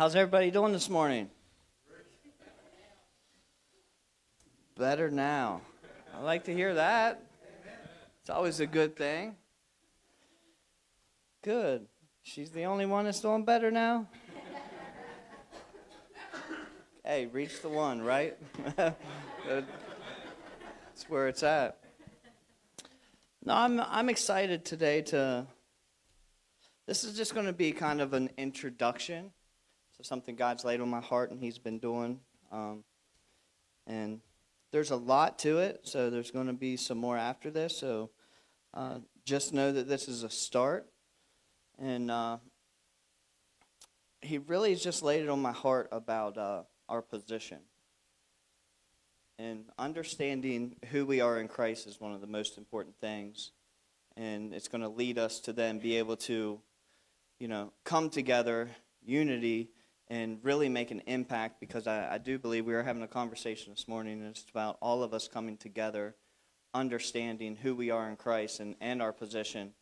How's everybody doing this morning? Better now. I like to hear that. It's always a good thing. Good. She's the only one that's doing better now? hey, reach the one, right? That's where it's at. No, I'm I'm excited today to this is just going to be kind of an introduction to something God's laid on my heart and He's been doing. Um, and there's a lot to it, so there's going to be some more after this. So uh, just know that this is a start. And uh, He really has just laid it on my heart about uh, our position. And understanding who we are in Christ is one of the most important things. And it's going to lead us to then be able to you know, come together, unity, and really make an impact because I, I do believe we were having a conversation this morning, and it's about all of us coming together, understanding who we are in Christ and, and our position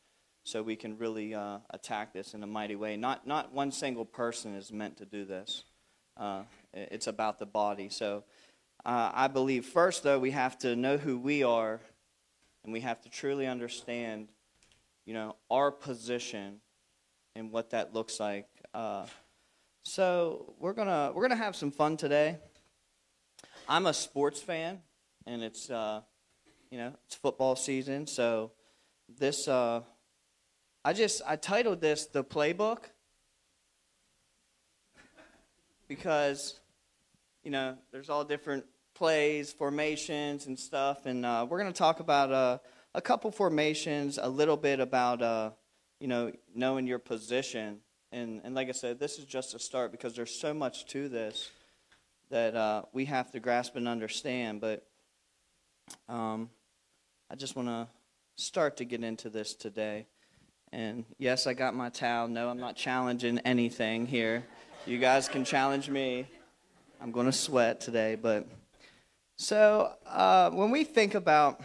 so we can really uh, attack this in a mighty way. Not, not one single person is meant to do this, uh, it's about the body. So uh, I believe, first, though, we have to know who we are, and we have to truly understand, you know, our position and what that looks like. So we're gonna we're gonna have some fun today. I'm a sports fan, and it's uh, you know it's football season. So this uh, I just I titled this the playbook because you know there's all different plays, formations, and stuff, and uh, we're gonna talk about uh, a couple formations, a little bit about uh, you know, knowing your position. And, and like I said, this is just a start because there's so much to this that uh, we have to grasp and understand. But um, I just want to start to get into this today. And yes, I got my towel. No, I'm not challenging anything here. You guys can challenge me. I'm going to sweat today. But so uh, when we think about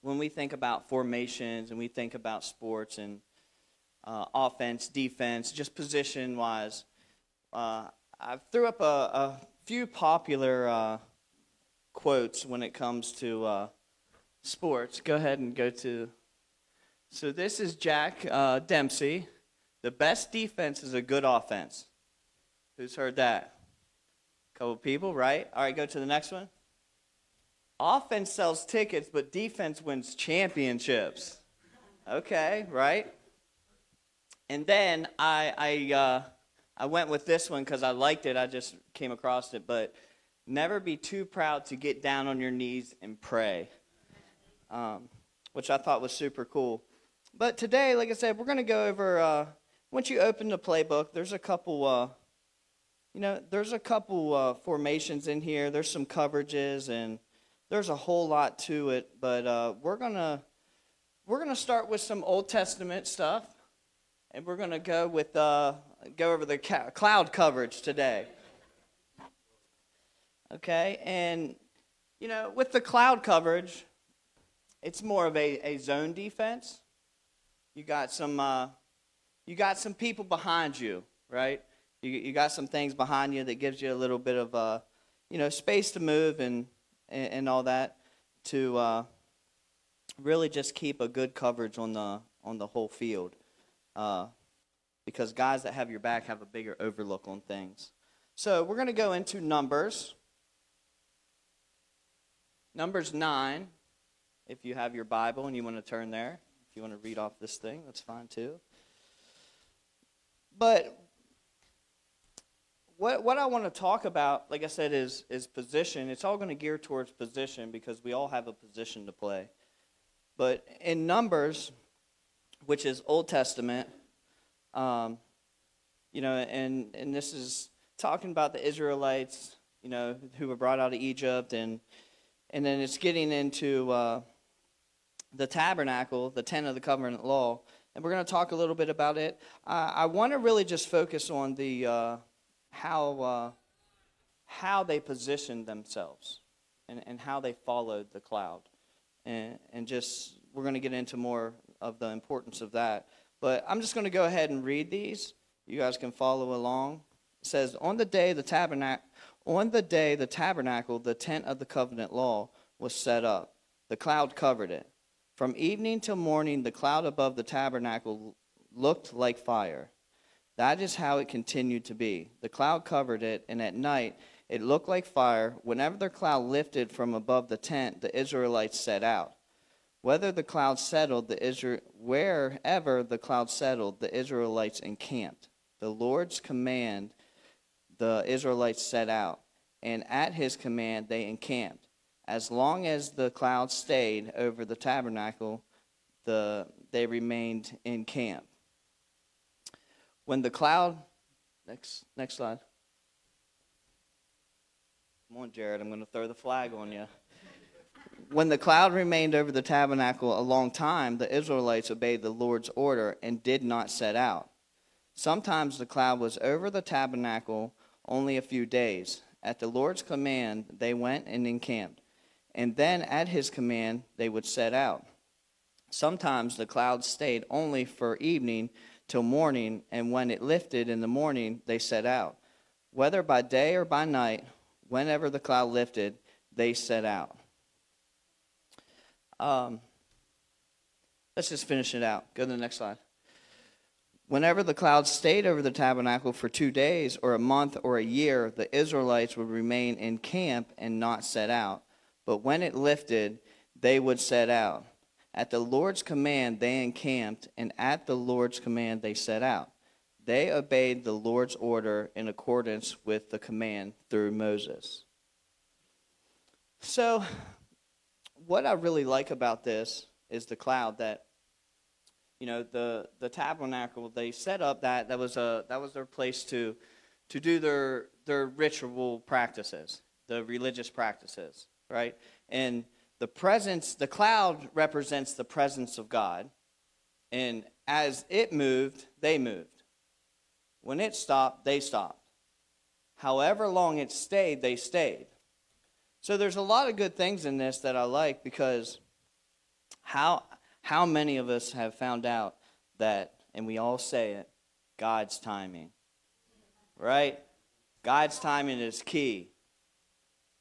when we think about formations and we think about sports and uh, offense, defense, just position wise, uh, I threw up a, a few popular uh, quotes when it comes to uh, sports. Go ahead and go to. So this is Jack uh, Dempsey. The best defense is a good offense. Who's heard that? A couple people, right? All right, go to the next one. Offense sells tickets, but defense wins championships. Okay, right? And then I I uh, I went with this one because I liked it. I just came across it, but never be too proud to get down on your knees and pray, um, which I thought was super cool. But today, like I said, we're going to go over. Uh, once you open the playbook, there's a couple. Uh, you know, there's a couple uh, formations in here. There's some coverages and there's a whole lot to it, but uh, we're gonna we're gonna start with some Old Testament stuff, and we're gonna go with uh, go over the cloud coverage today. Okay, and you know, with the cloud coverage, it's more of a, a zone defense. You got some uh, you got some people behind you, right? You, you got some things behind you that gives you a little bit of uh, you know space to move and and, and all that to uh, really just keep a good coverage on the on the whole field. Uh, because guys that have your back have a bigger overlook on things. So we're going to go into Numbers. Numbers 9, if you have your Bible and you want to turn there. If you want to read off this thing, that's fine too. But what, what I want to talk about, like I said, is, is position. It's all going to gear towards position because we all have a position to play. But in Numbers, which is Old Testament, um, you know, and, and this is talking about the Israelites, you know, who were brought out of Egypt, and, and then it's getting into uh, the tabernacle, the tent of the covenant law. And we're going to talk a little bit about it. I want to really just focus on the. Uh, how, uh, how they positioned themselves and, and how they followed the cloud. And, and just, we're going to get into more of the importance of that. But I'm just going to go ahead and read these. You guys can follow along. says, On the day the tabernacle, on the day the tabernacle, the tent of the covenant law, was set up, the cloud covered it. From evening till morning, the cloud above the tabernacle looked like fire. That is how it continued to be. The cloud covered it, and at night it looked like fire. Whenever the cloud lifted from above the tent, the Israelites set out. Whether the cloud settled, the wherever the cloud settled, the Israelites encamped. The Lord's command, the Israelites set out, and at his command they encamped. As long as the cloud stayed over the tabernacle, the, they remained in camp. When the cloud, next, next slide. Come on, Jared, I'm going to throw the flag on you. When the cloud remained over the tabernacle a long time, the Israelites obeyed the Lord's order and did not set out. Sometimes the cloud was over the tabernacle only a few days. At the Lord's command, they went and encamped. And then at his command, they would set out. Sometimes the cloud stayed only for evening till morning, and when it lifted in the morning, they set out. Whether by day or by night, whenever the cloud lifted, they set out. Um, let's just finish it out. Go to the next slide. Whenever the cloud stayed over the tabernacle for two days, or a month, or a year, the Israelites would remain in camp and not set out. But when it lifted, they would set out. At the Lord's command, they encamped, and at the Lord's command, they set out. They obeyed the Lord's order in accordance with the command through Moses. So, what I really like about this is the cloud that you know the the tabernacle they set up that that was a that was their place to to do their their ritual practices the religious practices right? And the presence the cloud represents the presence of god. And as it moved they moved. When it stopped they stopped. However long it stayed they stayed so there's a lot of good things in this that I like because how how many of us have found out that and we all say it God's timing. Right? God's timing is key.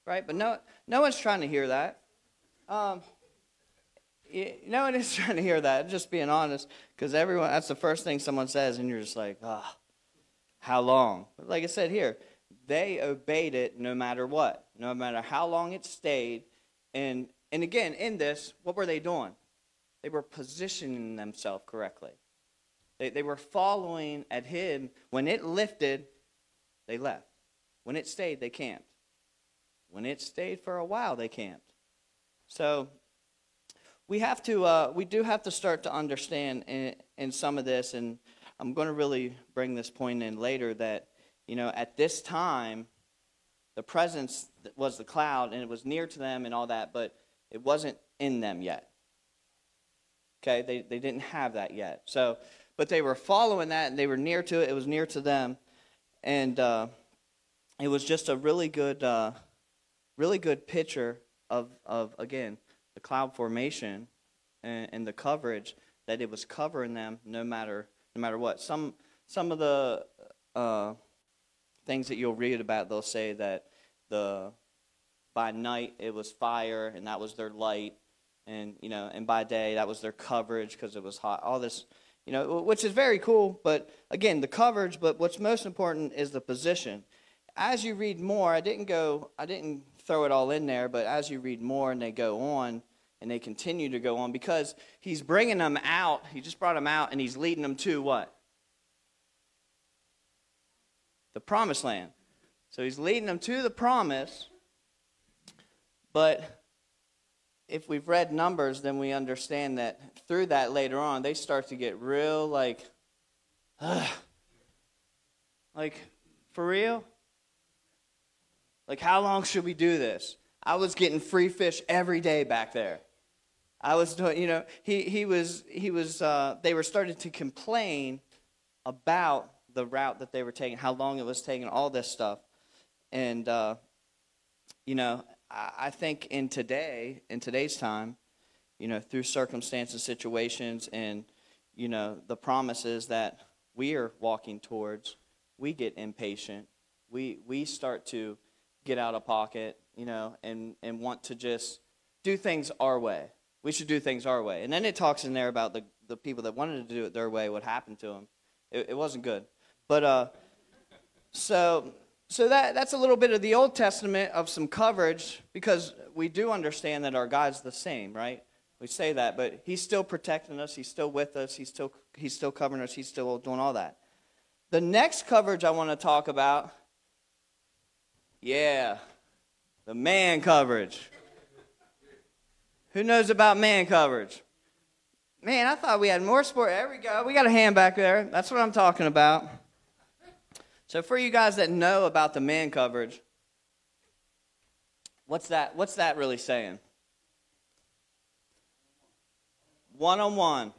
Right? But no no one's trying to hear that. Um, no one is trying to hear that, just being honest, because everyone, that's the first thing someone says, and you're just like, ah, oh, how long? But like I said here, they obeyed it no matter what, no matter how long it stayed. And, and again, in this, what were they doing? They were positioning themselves correctly. They, they were following at him. When it lifted, they left. When it stayed, they camped. When it stayed for a while, they camped. So we have to, uh, we do have to start to understand in, in some of this, and I'm going to really bring this point in later that you know, at this time, the presence was the cloud and it was near to them and all that, but it wasn't in them yet. Okay, they, they didn't have that yet. So, but they were following that and they were near to it. It was near to them. And uh, it was just a really good, uh, really good picture of, of, again, the cloud formation and, and the coverage that it was covering them no matter, no matter what. Some, some of the, uh, things that you'll read about, they'll say that the by night it was fire and that was their light, and you know, and by day that was their coverage because it was hot. All this, you know, which is very cool. But again, the coverage. But what's most important is the position. As you read more, I didn't go, I didn't throw it all in there, but as you read more and they go on and they continue to go on because he's bringing them out. He just brought them out and he's leading them to what? The promised land. So he's leading them to the promise. But if we've read Numbers, then we understand that through that later on, they start to get real like, ugh. like, for real? Like, how long should we do this? I was getting free fish every day back there. I was doing, you know, he, he was, he was, uh, they were starting to complain about the route that they were taking, how long it was taking, all this stuff. And, uh, you know, I, I think in today, in today's time, you know, through circumstances, situations, and, you know, the promises that we are walking towards, we get impatient we we start to get out of pocket, you know, and and want to just do things our way. We should do things our way. And then it talks in there about the the people that wanted to do it their way, what happened to them. It, it wasn't good. But uh, so so that that's a little bit of the Old Testament of some coverage because we do understand that our God's the same, right? We say that, but He's still protecting us. He's still with us. He's still He's still covering us. He's still doing all that. The next coverage I want to talk about, yeah, the man coverage. Who knows about man coverage? Man, I thought we had more sport. There we go. We got a hand back there. That's what I'm talking about. So, for you guys that know about the man coverage, what's that? What's that really saying? One on one.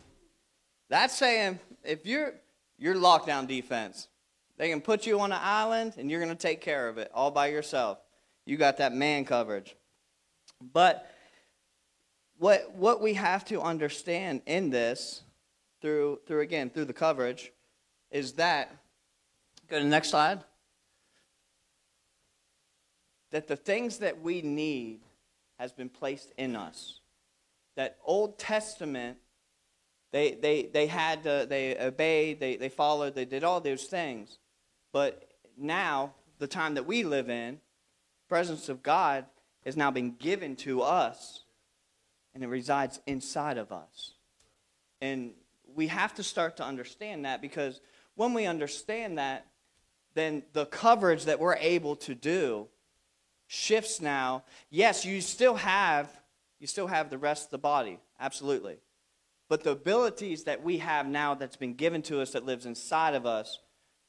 That's saying if you're you're lockdown defense, they can put you on an island and you're going to take care of it all by yourself. You got that man coverage. But what what we have to understand in this through through again through the coverage is that go to the next slide. That the things that we need has been placed in us. That old testament they they they had to, they obeyed they they followed they did all those things. But now the time that we live in presence of god has now been given to us and it resides inside of us. And we have to start to understand that because when we understand that, then the coverage that we're able to do shifts now. Yes, you still have you still have the rest of the body, absolutely. But the abilities that we have now that's been given to us that lives inside of us,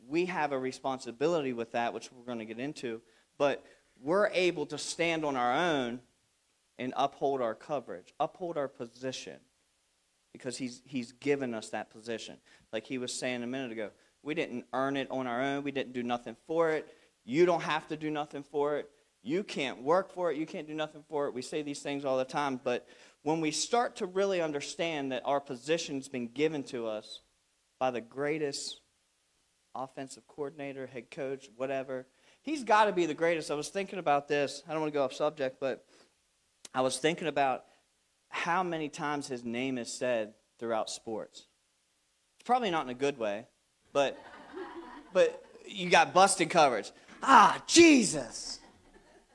we have a responsibility with that, which we're going to get into. But we're able to stand on our own and uphold our coverage, uphold our position, because he's, he's given us that position. Like he was saying a minute ago, we didn't earn it on our own, we didn't do nothing for it. You don't have to do nothing for it. You can't work for it, you can't do nothing for it. We say these things all the time, but when we start to really understand that our position's been given to us by the greatest offensive coordinator, head coach, whatever, he's got to be the greatest. I was thinking about this. I don't want to go off subject, but I was thinking about how many times his name is said throughout sports. It's probably not in a good way, but but you got busted coverage. Ah, Jesus.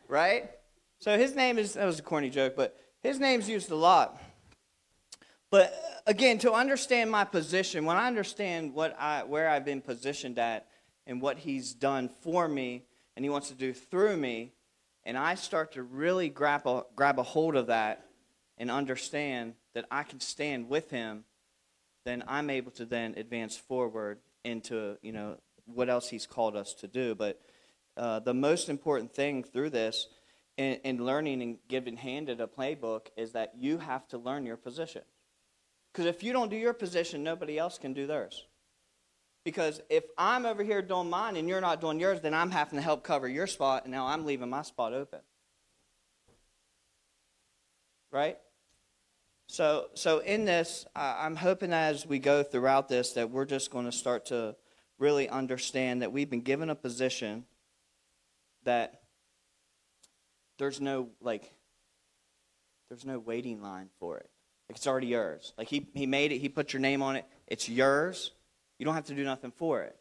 Right? So his name is that was a corny joke, but his name's used a lot. But again, to understand my position, when I understand what I where I've been positioned at and what he's done for me and he wants to do through me, and I start to really grab a, grab a hold of that and understand that I can stand with him, then I'm able to then advance forward into, you know, what else he's called us to do. But uh, the most important thing through this in, in learning and giving handed a playbook is that you have to learn your position. Because if you don't do your position, nobody else can do theirs. Because if I'm over here doing mine and you're not doing yours, then I'm having to help cover your spot, and now I'm leaving my spot open. Right? So, so in this, I'm hoping as we go throughout this that we're just going to start to really understand that we've been given a position that there's no like there's no waiting line for it. Like it's already yours. Like he, he made it, he put your name on it, it's yours. You don't have to do nothing for it.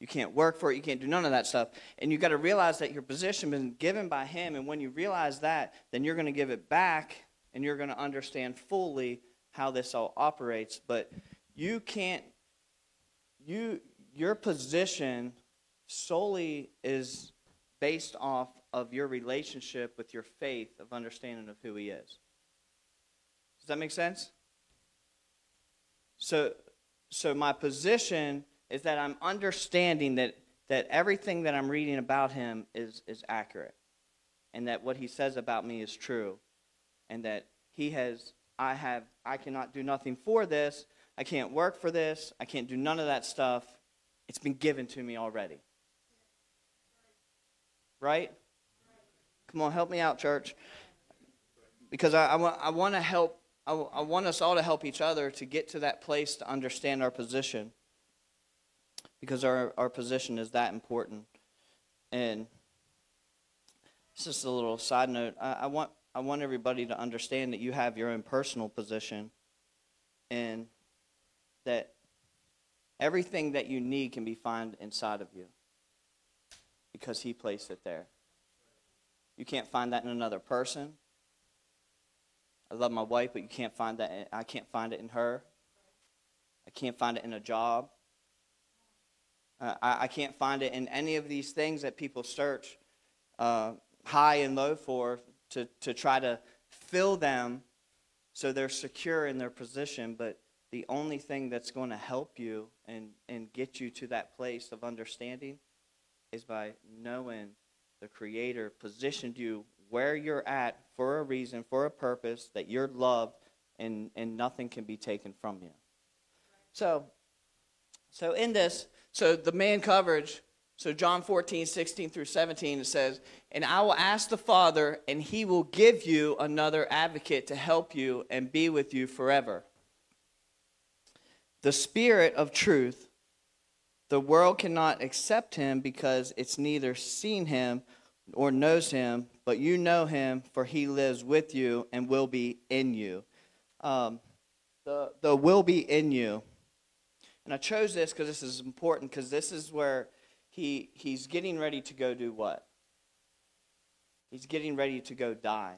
You can't work for it. You can't do none of that stuff. And you've got to realize that your position been given by Him. And when you realize that, then you're going to give it back and you're going to understand fully how this all operates. But you can't, you, your position solely is based off of your relationship with your faith of understanding of who He is. Does that make sense? So, so my position is that I'm understanding that, that everything that I'm reading about him is, is accurate and that what he says about me is true and that he has I have I cannot do nothing for this. I can't work for this. I can't do none of that stuff. It's been given to me already. Right? Come on, help me out, church. Because I, I, I want to help I, I want us all to help each other to get to that place to understand our position because our, our position is that important. And it's just a little side note. I, I want I want everybody to understand that you have your own personal position and that everything that you need can be found inside of you because he placed it there. You can't find that in another person. I love my wife, but you can't find that. In, I can't find it in her. I can't find it in a job. Uh, I, I, can't find it in any of these things that people search uh, high and low for to, to try to fill them so they're secure in their position. But the only thing that's going to help you and, and get you to that place of understanding is by knowing the Creator positioned you where you're at for a reason, for a purpose, that you're loved, and, and nothing can be taken from you. So, so in this, so the man coverage, so John 14, 16 through 17, it says, And I will ask the Father, and he will give you another advocate to help you and be with you forever. The Spirit of truth, the world cannot accept him because it's neither seen him or knows him, but you know him, for he lives with you and will be in you. Um, the, the will be in you. And I chose this because this is important, because this is where he, he's getting ready to go do what? He's getting ready to go die.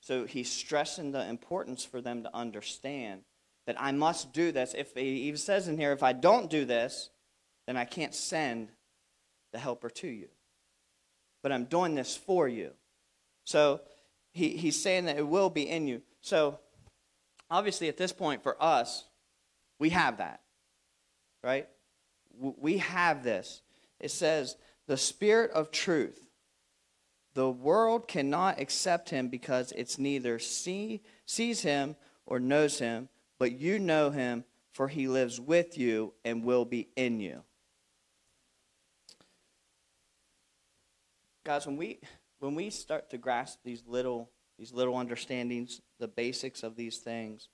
So he's stressing the importance for them to understand that I must do this. If he even says in here, if I don't do this, then I can't send the helper to you but I'm doing this for you. So he, he's saying that it will be in you. So obviously, at this point, for us, we have that, right? We have this. It says, the Spirit of truth. The world cannot accept him because it's neither see, sees him or knows him, but you know him, for he lives with you and will be in you. guys, when we when we start to grasp these little these little understandings, the basics of these things,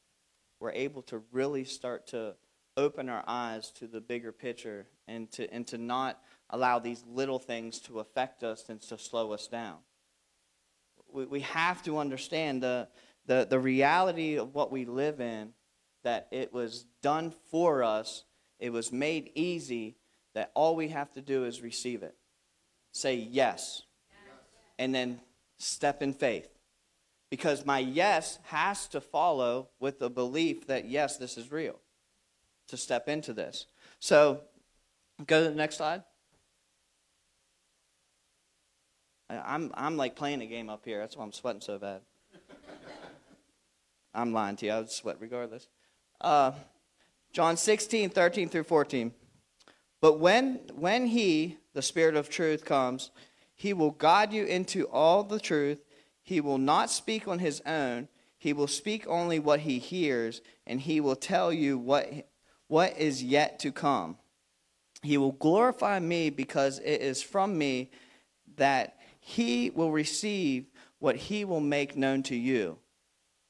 we're able to really start to open our eyes to the bigger picture and to and to not allow these little things to affect us and to slow us down. We, we have to understand the, the, the reality of what we live in, that it was done for us, it was made easy, that all we have to do is receive it say yes, and then step in faith. Because my yes has to follow with the belief that, yes, this is real, to step into this. So, go to the next slide. I'm, I'm like playing a game up here. That's why I'm sweating so bad. I'm lying to you. I would sweat regardless. Uh, John 16, 13 through 14. But when, when he, the Spirit of truth, comes, he will guide you into all the truth. He will not speak on his own. He will speak only what he hears, and he will tell you what, what is yet to come. He will glorify me because it is from me that he will receive what he will make known to you.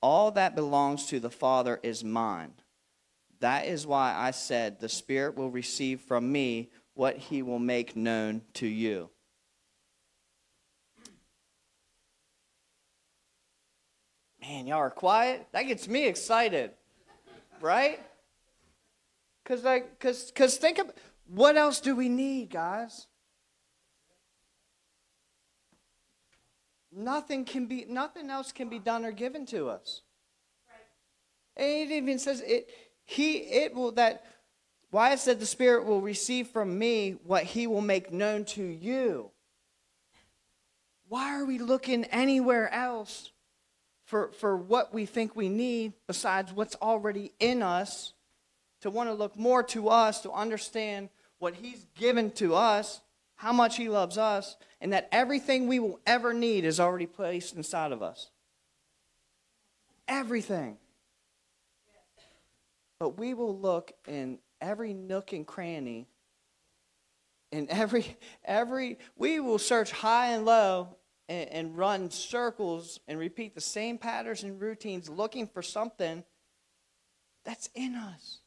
All that belongs to the Father is mine. That is why I said, The Spirit will receive from me what he will make known to you. Man, y'all are quiet. That gets me excited, right? Because, like, because, because think of what else do we need, guys? Nothing can be, nothing else can be done or given to us. Right. it even says it he it will that why it said the Spirit will receive from me what he will make known to you. Why are we looking anywhere else for, for what we think we need besides what's already in us? To want to look more to us, to understand what he's given to us, how much he loves us, and that everything we will ever need is already placed inside of us. Everything. But we will look in every nook and cranny, in every, every, we will search high and low and, and run circles and repeat the same patterns and routines looking for something that's in us.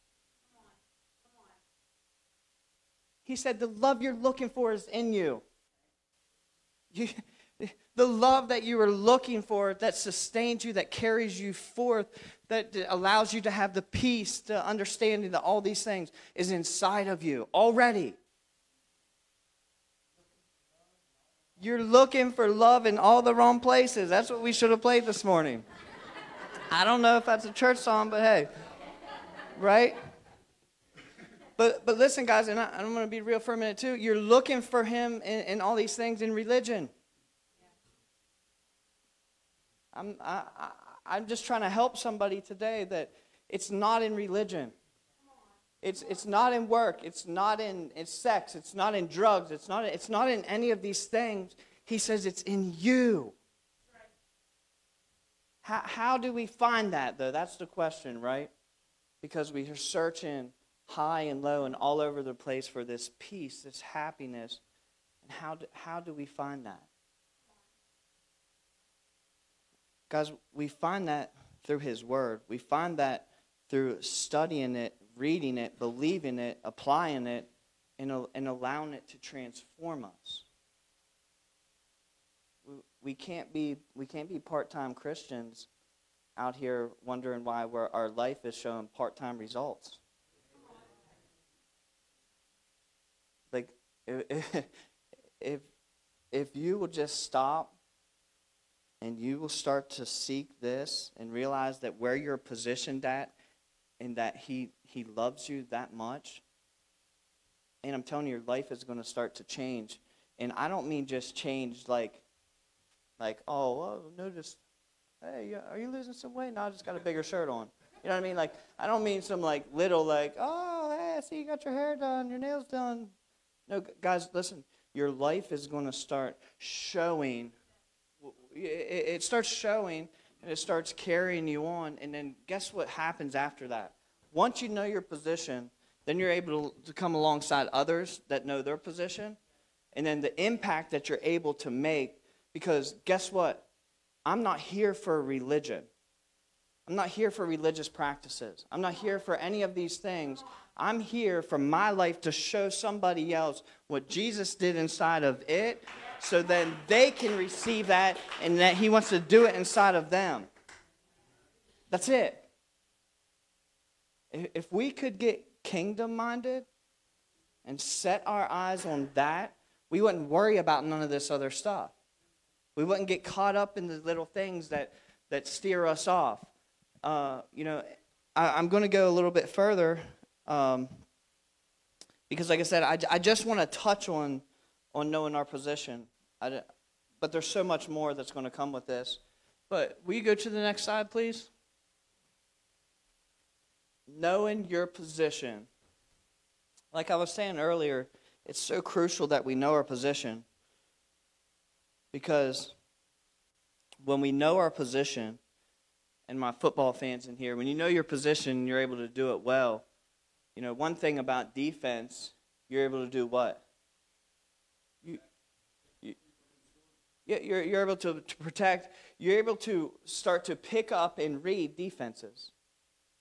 He said, The love you're looking for is in you. You, the love that you are looking for, that sustains you, that carries you forth, that allows you to have the peace, the understanding that all these things is inside of you already. You're looking for love in all the wrong places. That's what we should have played this morning. I don't know if that's a church song, but hey, right? But but listen, guys, and I, am going to be real for a minute too. You're looking for Him in, in all these things in religion. I'm I, I, I'm just trying to help somebody today that it's not in religion. It's, it's not in work. It's not in, in sex. It's not in drugs. It's not, it's not in any of these things. He says it's in you. How, how do we find that, though? That's the question, right? Because we are searching high and low and all over the place for this peace, this happiness. And how do, how do we find that? Guys, we find that through His Word. We find that through studying it, reading it, believing it, applying it, and, and allowing it to transform us. We can't be, we can't be part time Christians out here wondering why our life is showing part time results. Like, if, if, if you will just stop and you will start to seek this and realize that where you're positioned at and that he he loves you that much and i'm telling you your life is going to start to change. And i don't mean just change like like oh well, notice hey are you losing some weight? No i just got a bigger shirt on. You know what i mean? Like i don't mean some like little like oh hey see you got your hair done your nails done no guys listen your life is going to start showing it starts showing and it starts carrying you on. And then guess what happens after that? Once you know your position, then you're able to come alongside others that know their position. And then the impact that you're able to make, because guess what? I'm not here for religion. I'm not here for religious practices. I'm not here for any of these things. I'm here for my life to show somebody else what Jesus did inside of it so then they can receive that and that He wants to do it inside of them. That's it. If we could get kingdom minded and set our eyes on that, we wouldn't worry about none of this other stuff. We wouldn't get caught up in the little things that, that steer us off. Uh, you know, I, am going to go a little bit further um, because, like I said, I, I just want to touch on on knowing our position. but there's so much more that's going to come with this. But will you go to the next slide, please? Knowing your position. Like I was saying earlier, it's so crucial that we know our position. Because when we know our position, and my football fans in here, when you know your position, you're able to do it well. You know, one thing about defense, you're able to do what? You, you. You're you're able to, to protect. You're able to start to pick up and read defenses,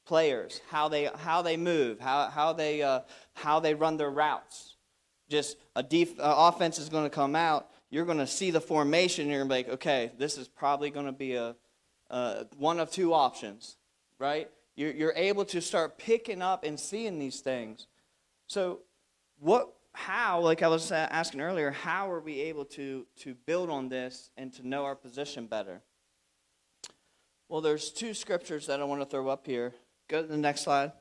players, how they, how they move, how, how, they, uh, how they run their routes. Just a def, uh, offense is going to come out. You're going to see the formation. And you're going to be like, okay, this is probably going to be a, uh, one of two options, right? You're, you're able to start picking up and seeing these things. So, what how, like I was asking earlier, how are we able to, to build on this and to know our position better? Well, there's two scriptures that I want to throw up here. Go to the next slide.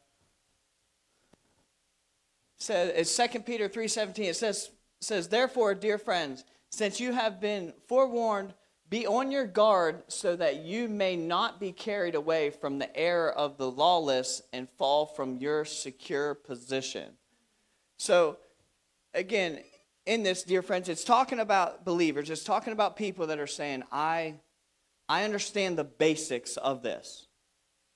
It says it's 2 Peter 3:17. It says says, "Therefore, dear friends, since you have been forewarned, be on your guard so that you may not be carried away from the error of the lawless and fall from your secure position." So, again, in this, dear friends, it's talking about believers. It's talking about people that are saying, I, I understand the basics of this,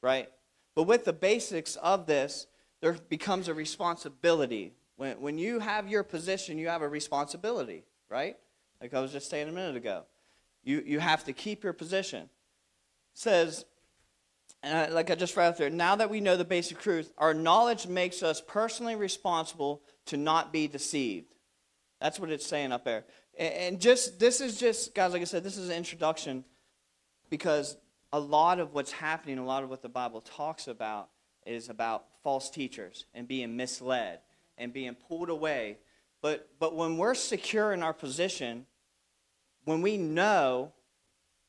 right? But with the basics of this, there becomes a responsibility. When, when you have your position, you have a responsibility, right? Like I was just saying a minute ago. You, you have to keep your position. It says, and like I just read there, now that we know the basic truth, our knowledge makes us personally responsible to not be deceived. That's what it's saying up there. And just, this is just, guys, like I said, this is an introduction because a lot of what's happening, a lot of what the Bible talks about is about false teachers and being misled and being pulled away. But, but when we're secure in our position, when we know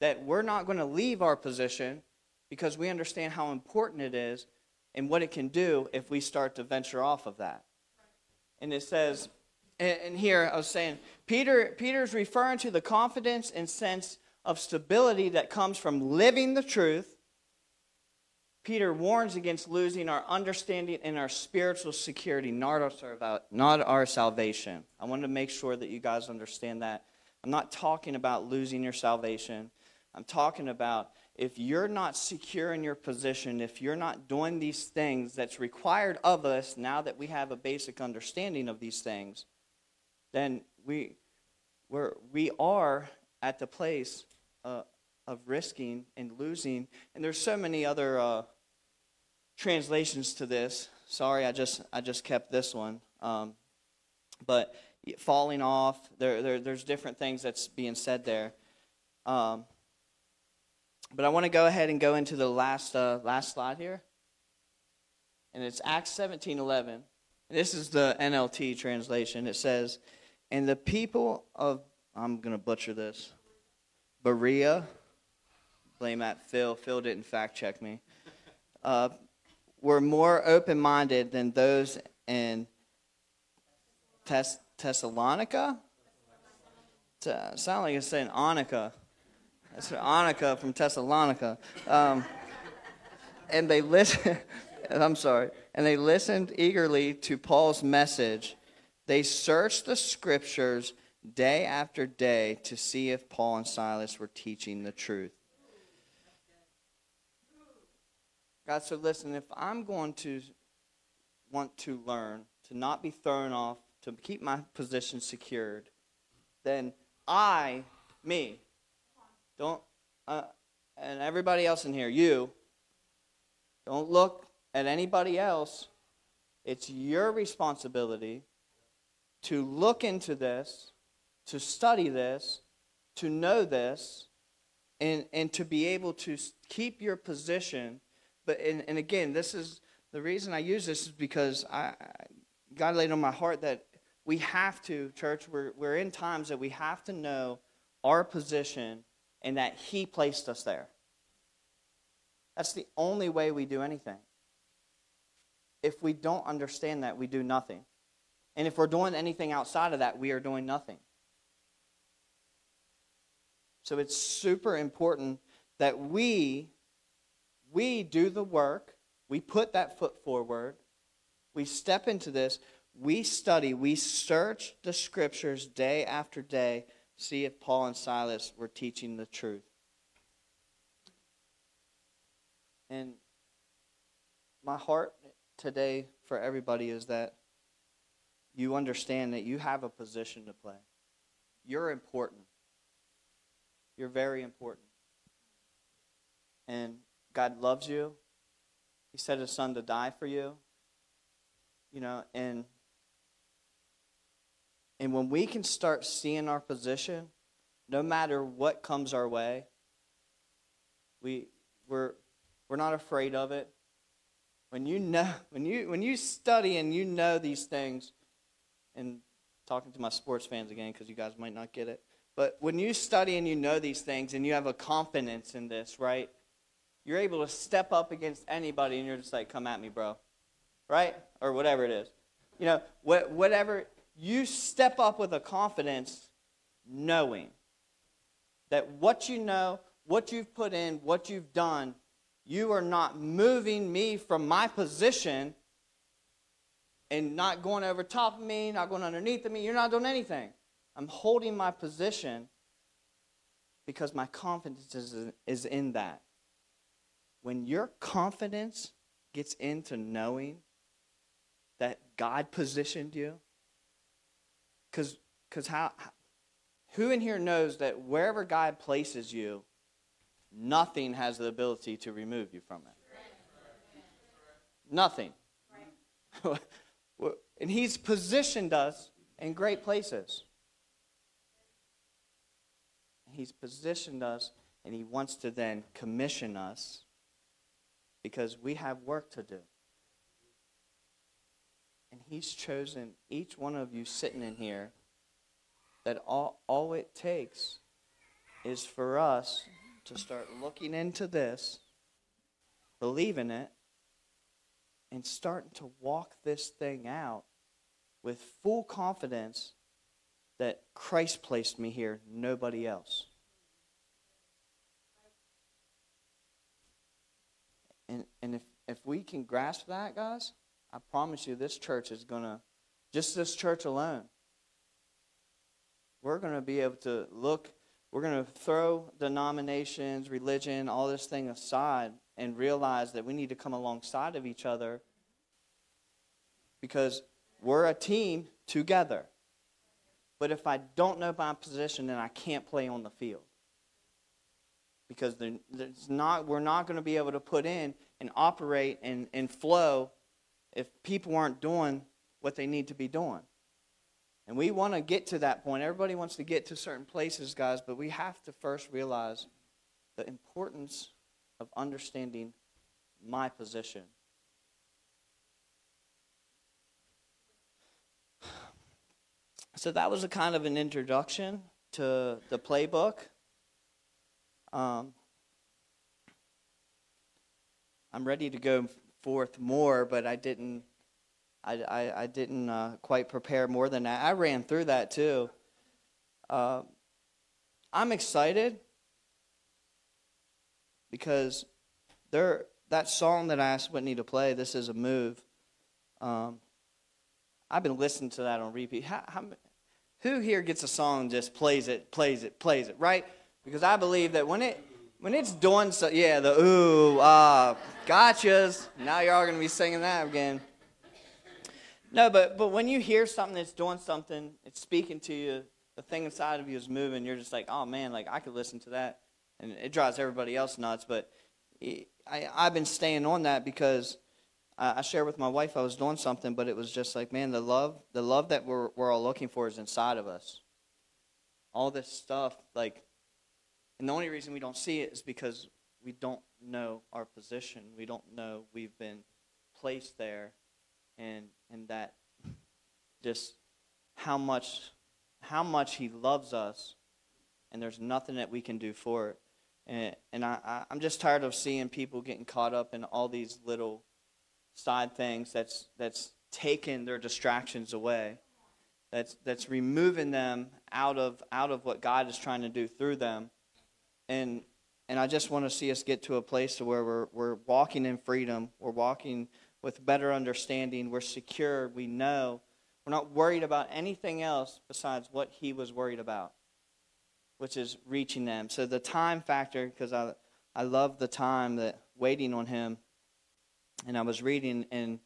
that we're not going to leave our position because we understand how important it is and what it can do if we start to venture off of that. And it says, and here I was saying, Peter Peter's referring to the confidence and sense of stability that comes from living the truth. Peter warns against losing our understanding and our spiritual security, not our, not our salvation. I want to make sure that you guys understand that. I'm not talking about losing your salvation. I'm talking about if you're not secure in your position, if you're not doing these things that's required of us now that we have a basic understanding of these things, then we, we're, we are at the place uh, of risking and losing. And there's so many other uh, translations to this. Sorry, I just I just kept this one. Um, but falling off, there, there, there's different things that's being said there. Um, but I want to go ahead and go into the last, uh, last slide here. And it's Acts 17 11. And this is the NLT translation. It says, And the people of, I'm going to butcher this, Berea, blame that Phil. Phil didn't fact check me, uh, were more open minded than those in Thess- Thessalonica? Sound like it's saying Annika. That's Annika from Thessalonica. Um, and they listened, I'm sorry, and they listened eagerly to Paul's message. They searched the scriptures day after day to see if Paul and Silas were teaching the truth. God, said, listen, if I'm going to want to learn, to not be thrown off, to keep my position secured, then I, me, don't, uh, and everybody else in here, you, don't look at anybody else. It's your responsibility to look into this, to study this, to know this, and, and to be able to keep your position. But and, and again, this is the reason I use this is because I God laid on my heart that we have to, church, we're, we're in times that we have to know our position and that He placed us there. That's the only way we do anything. If we don't understand that, we do nothing. And if we're doing anything outside of that, we are doing nothing. So it's super important that we we do the work, we put that foot forward, we step into this, we study, we search the scriptures day after day see if Paul and Silas were teaching the truth. And my heart today for everybody is that you understand that you have a position to play. You're important. You're very important. And God loves you. He sent his son to die for you. You know, and and when we can start seeing our position, no matter what comes our way, we, we're, we're not afraid of it. When you know, when you when you study and you know these things, and talking to my sports fans again because you guys might not get it, but when you study and you know these things and you have a confidence in this, right? You're able to step up against anybody and you're just like, "Come at me, bro," right? Or whatever it is. You know, whatever you step up with a confidence knowing that what you know, what you've put in, what you've done, you are not moving me from my position and not going over top of me, not going underneath of me. You're not doing anything. I'm holding my position because my confidence is, is in that. When your confidence gets into knowing that God positioned you, because because how who in here knows that wherever God places you, nothing has the ability to remove you from it. Nothing. and He's positioned us in great places. He's positioned us, and He wants to then commission us because we have work to do. And He's chosen each one of you sitting in here that all, all it takes is for us to start looking into this, believing it, and starting to walk this thing out with full confidence that Christ placed me here, nobody else. And, and if, if we can grasp that, guys, I promise you this church is going to, just this church alone, we're going to be able to look, we're going to throw denominations, religion, all this thing aside and realize that we need to come alongside of each other because we're a team together. But if I don't know my position, then I can't play on the field. Because there's not, we're not going to be able to put in and operate and, and flow if people aren't doing what they need to be doing. And we want to get to that point. Everybody wants to get to certain places, guys, but we have to first realize the importance of understanding my position. So that was a kind of an introduction to the playbook. Um, I'm ready to go forth more, but I didn't I, I, I didn't uh, quite prepare more than that. I ran through that too. Uh, I'm excited because there that song that I asked Whitney to play, "This Is a Move." Um, I've been listening to that on repeat. How, how, who here gets a song and just plays it, plays it, plays it, right? Because I believe that when it when it's doing so, yeah, the ooh, ah, uh, gotchas. Now you're all gonna be singing that again. No, but but when you hear something that's doing something, it's speaking to you. The thing inside of you is moving. You're just like, oh man, like I could listen to that, and it drives everybody else nuts. But I I've been staying on that because I, I shared with my wife I was doing something, but it was just like, man, the love the love that we're we're all looking for is inside of us. All this stuff, like, and the only reason we don't see it is because we don't know our position. We don't know we've been placed there and and that just how much how much he loves us and there's nothing that we can do for it. And, and I, i'm just tired of seeing people getting caught up in all these little side things that's that's taking their distractions away. That's that's removing them out of out of what god is trying to do through them and and i just want to see us get to a place where we're we're walking in freedom we're walking with better understanding. We're secure. We know. We're not worried about anything else besides what he was worried about, which is reaching them. So the time factor, because I, I love the time that waiting on him. And I was reading, and,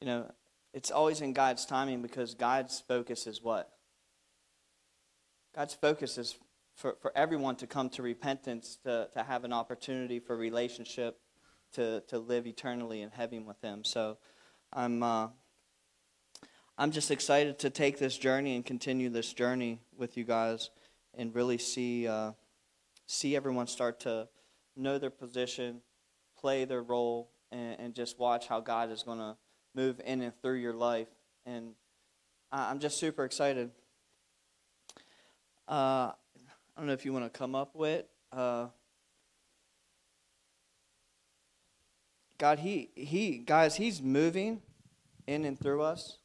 you know, it's always in God's timing because God's focus is what? God's focus is for, for everyone to come to repentance, to, to have an opportunity for relationship to, to live eternally in heaven with Him. So I'm, uh, I'm just excited to take this journey and continue this journey with you guys and really see, uh, see everyone start to know their position, play their role, and, and just watch how God is going to move in and through your life. And I'm just super excited. Uh, I don't know if you want to come up with. Uh, God, he, he, guys, He's moving in and through us.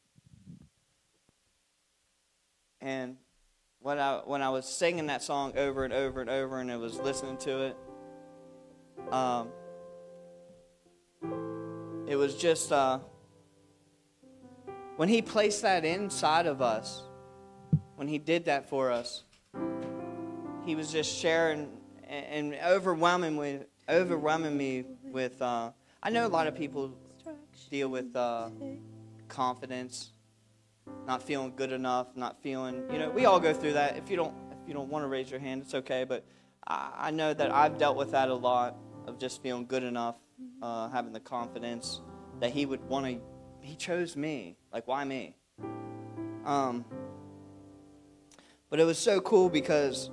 And when I, when I was singing that song over and over and over and I was listening to it, um, it was just uh, when He placed that inside of us, when He did that for us, He was just sharing and, overwhelming, overwhelming me with. Uh, I know a lot of people deal with uh, confidence, not feeling good enough, not feeling. You know, we all go through that. If you don't, if you don't want to raise your hand, it's okay. But I, I know that I've dealt with that a lot of just feeling good enough, uh, having the confidence that He would want to. He chose me. Like, why me? Um, but it was so cool because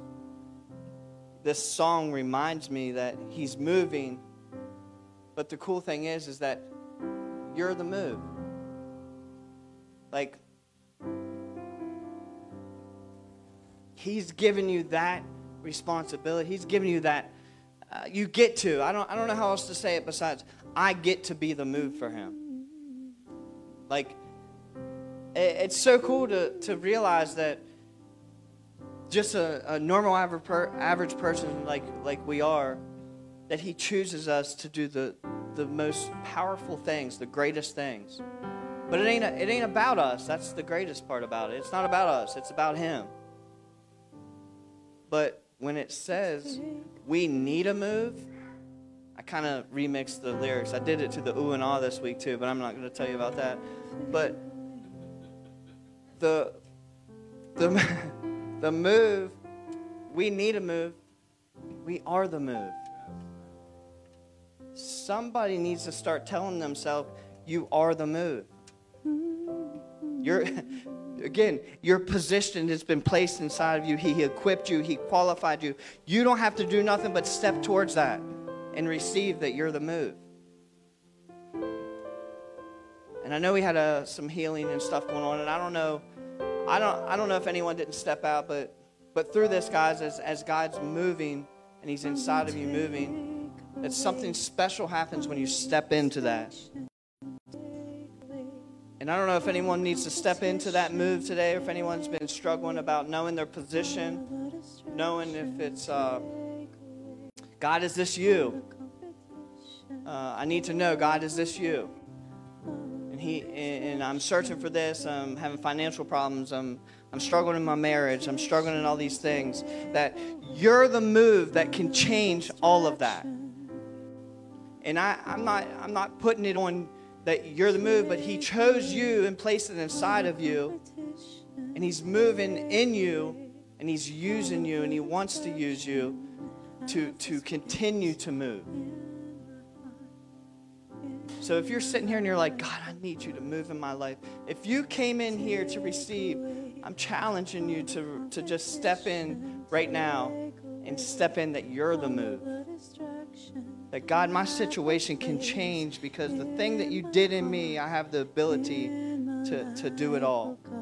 this song reminds me that He's moving. But the cool thing is, is that you're the move. Like, He's given you that responsibility. He's given you that. Uh, you get to. I don't. I don't know how else to say it besides I get to be the move for Him. Like, it, it's so cool to to realize that just a, a normal average, average person like like we are, that He chooses us to do the the most powerful things, the greatest things. But it ain't it ain't about us. That's the greatest part about it. It's not about us. It's about Him. But when it says we need a move, I kind of remixed the lyrics. I did it to the ooh and ah this week too, but I'm not going to tell you about that. But the the the move, we need a move. We are the move. Somebody needs to start telling themselves, "You are the move." You're again, your position has been placed inside of you. He equipped you, He qualified you. You don't have to do nothing but step towards that and receive that you're the move. And I know we had uh, some healing and stuff going on, and I don't know, I don't, I don't know if anyone didn't step out, but, but through this, guys, as, as God's moving and He's inside of you moving, that something special happens when you step into that. And I don't know if anyone needs to step into that move today, or if anyone's been struggling about knowing their position, knowing if it's, uh, God, is this you? Uh, I need to know, God, is this you? He and I'm searching for this. I'm having financial problems. I'm I'm struggling in my marriage. I'm struggling in all these things. That you're the move that can change all of that. And I, I'm not I'm not putting it on that you're the move, but He chose you and placed it inside of you. And He's moving in you, and He's using you, and He wants to use you to, to continue to move. So if you're sitting here and you're like, God, I need you to move in my life. If you came in here to receive, I'm challenging you to, to just step in right now and step in that you're the move. That God, my situation can change because the thing that you did in me, I have the ability to, to do it all.